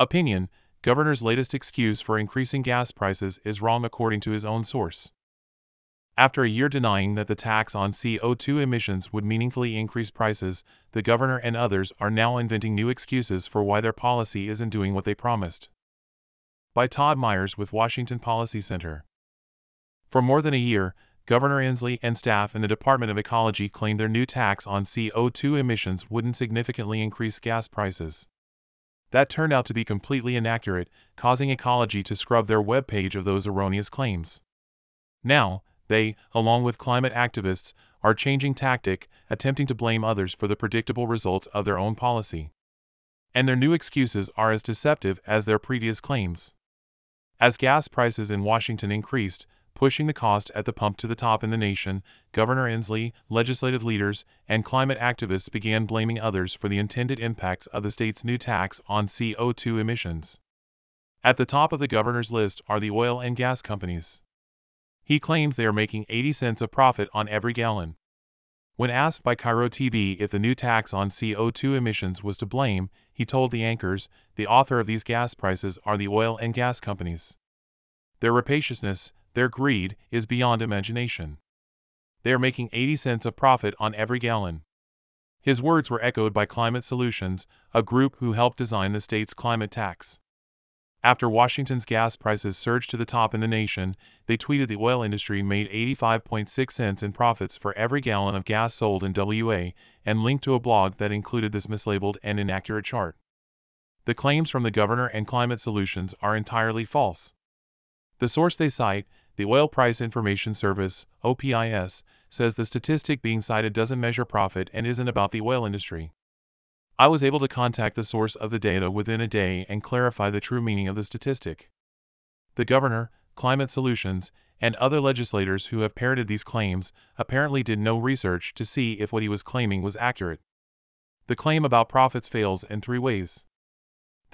Opinion Governor's latest excuse for increasing gas prices is wrong according to his own source. After a year denying that the tax on CO2 emissions would meaningfully increase prices, the governor and others are now inventing new excuses for why their policy isn't doing what they promised. By Todd Myers with Washington Policy Center. For more than a year, Governor Inslee and staff in the Department of Ecology claimed their new tax on CO2 emissions wouldn't significantly increase gas prices. That turned out to be completely inaccurate, causing Ecology to scrub their web page of those erroneous claims. Now, they, along with climate activists, are changing tactic, attempting to blame others for the predictable results of their own policy. And their new excuses are as deceptive as their previous claims. As gas prices in Washington increased, pushing the cost at the pump to the top in the nation, Governor Inslee, legislative leaders, and climate activists began blaming others for the intended impacts of the state's new tax on CO2 emissions. At the top of the governor's list are the oil and gas companies. He claims they are making 80 cents a profit on every gallon. When asked by KIRO TV if the new tax on CO2 emissions was to blame, he told the anchors, the author of these gas prices are the oil and gas companies. Their rapaciousness, their greed, is beyond imagination. They are making 80 cents a profit on every gallon. His words were echoed by Climate Solutions, a group who helped design the state's climate tax. After Washington's gas prices surged to the top in the nation, they tweeted the oil industry made 85.6 cents in profits for every gallon of gas sold in WA and linked to a blog that included this mislabeled and inaccurate chart. The claims from the governor and climate solutions are entirely false. The source they cite, the Oil Price Information Service, OPIS, says the statistic being cited doesn't measure profit and isn't about the oil industry. I was able to contact the source of the data within a day and clarify the true meaning of the statistic. The governor, Climate Solutions, and other legislators who have parroted these claims apparently did no research to see if what he was claiming was accurate. The claim about profits fails in three ways.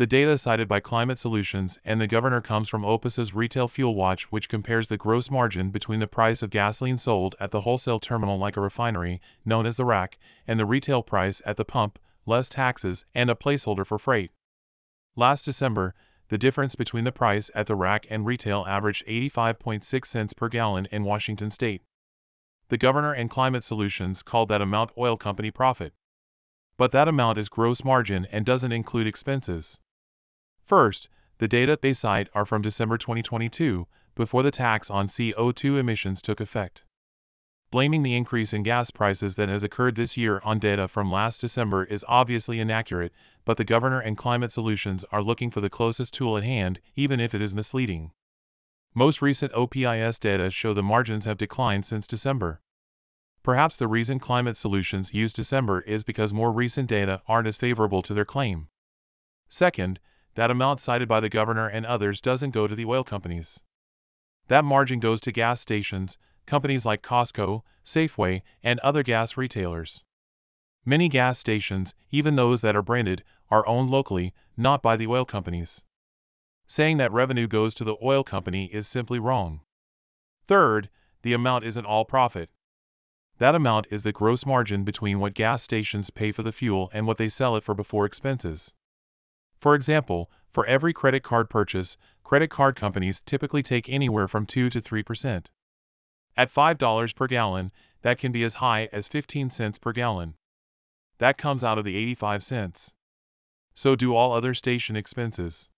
The data cited by Climate Solutions and the governor comes from OPIS's Retail Fuel Watch, which compares the gross margin between the price of gasoline sold at the wholesale terminal like a refinery, known as the rack, and the retail price at the pump, less taxes, and a placeholder for freight. Last December, the difference between the price at the rack and retail averaged 85.6 cents per gallon in Washington state. The governor and Climate Solutions called that amount oil company profit. But that amount is gross margin and doesn't include expenses. First, the data they cite are from December 2022, before the tax on CO2 emissions took effect. Blaming the increase in gas prices that has occurred this year on data from last December is obviously inaccurate, but the governor and climate solutions are looking for the closest tool at hand, even if it is misleading. Most recent OPIS data show the margins have declined since December. Perhaps the reason climate solutions use December is because more recent data aren't as favorable to their claim. Second, that amount cited by the governor and others doesn't go to the oil companies. That margin goes to gas stations, companies like Costco, Safeway, and other gas retailers. Many gas stations, even those that are branded, are owned locally, not by the oil companies. Saying that revenue goes to the oil company is simply wrong. Third, the amount isn't all profit. That amount is the gross margin between what gas stations pay for the fuel and what they sell it for before expenses. For example, for every credit card purchase, credit card companies typically take anywhere from 2 to 3 percent. At $5 per gallon, that can be as high as 15 cents per gallon. That comes out of the 85 cents. So do all other station expenses.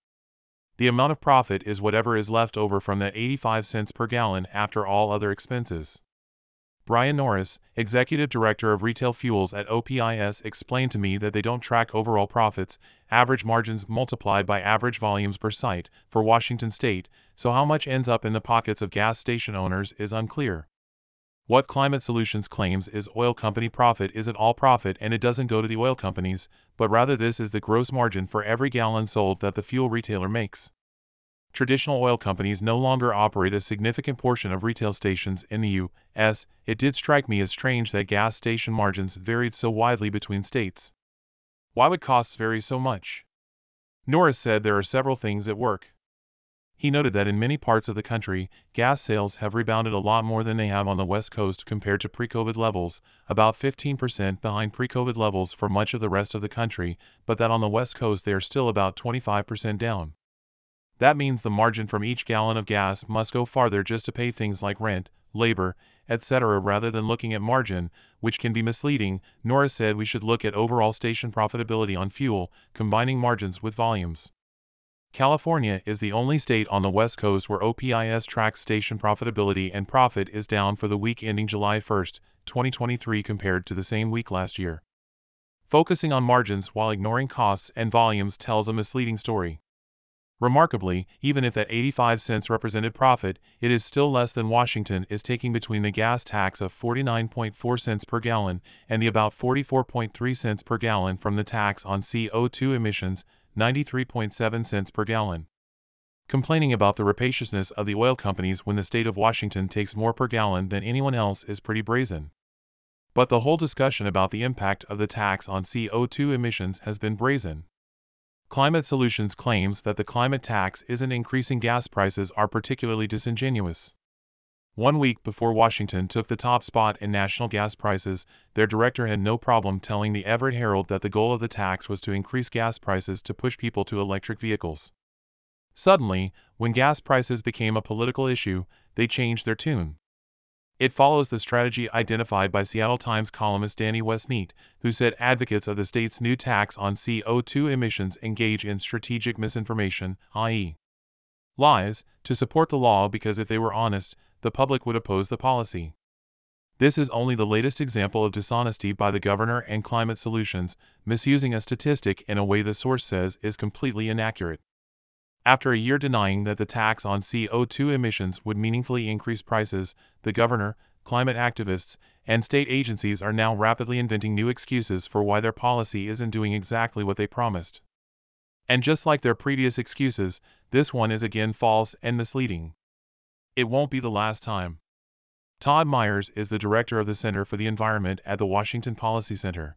The amount of profit is whatever is left over from that 85 cents per gallon after all other expenses. Brian Norris, Executive Director of Retail Fuels at OPIS, explained to me that they don't track overall profits, average margins multiplied by average volumes per site, for Washington state, so how much ends up in the pockets of gas station owners is unclear. What Climate Solutions claims is oil company profit isn't all profit and it doesn't go to the oil companies, but rather this is the gross margin for every gallon sold that the fuel retailer makes traditional oil companies no longer operate a significant portion of retail stations in the U.S., it did strike me as strange that gas station margins varied so widely between states. Why would costs vary so much? Norris said there are several things at work. He noted that in many parts of the country, gas sales have rebounded a lot more than they have on the West Coast compared to pre COVID levels, about 15% behind pre COVID levels for much of the rest of the country, but that on the West Coast they are still about 25% down. That means the margin from each gallon of gas must go farther just to pay things like rent, labor, etc., rather than looking at margin, which can be misleading. Norris said we should look at overall station profitability on fuel, combining margins with volumes. California is the only state on the West Coast where OPIS tracks station profitability and profit is down for the week ending July 1, 2023 compared to the same week last year. Focusing on margins while ignoring costs and volumes tells a misleading story. Remarkably, even if that 85 cents represented profit, it is still less than Washington is taking between the gas tax of 49.4 cents per gallon and the about 44.3 cents per gallon from the tax on CO2 emissions 93.7 cents per gallon. Complaining about the rapaciousness of the oil companies when the state of Washington takes more per gallon than anyone else is pretty brazen. But the whole discussion about the impact of the tax on CO2 emissions has been brazen. Climate Solutions claims that the climate tax isn't increasing gas prices are particularly disingenuous. One week before Washington took the top spot in national gas prices, their director had no problem telling the Everett Herald that the goal of the tax was to increase gas prices to push people to electric vehicles. Suddenly, when gas prices became a political issue, they changed their tune. It follows the strategy identified by Seattle Times columnist Danny Westneat, who said advocates of the state's new tax on CO2 emissions engage in strategic misinformation, i.e., lies, to support the law because if they were honest, the public would oppose the policy. This is only the latest example of dishonesty by the governor and climate solutions, misusing a statistic in a way the source says is completely inaccurate. After a year denying that the tax on CO2 emissions would meaningfully increase prices, the governor, climate activists, and state agencies are now rapidly inventing new excuses for why their policy isn't doing exactly what they promised. And just like their previous excuses, this one is again false and misleading. It won't be the last time. Todd Myers is the director of the Center for the Environment at the Washington Policy Center.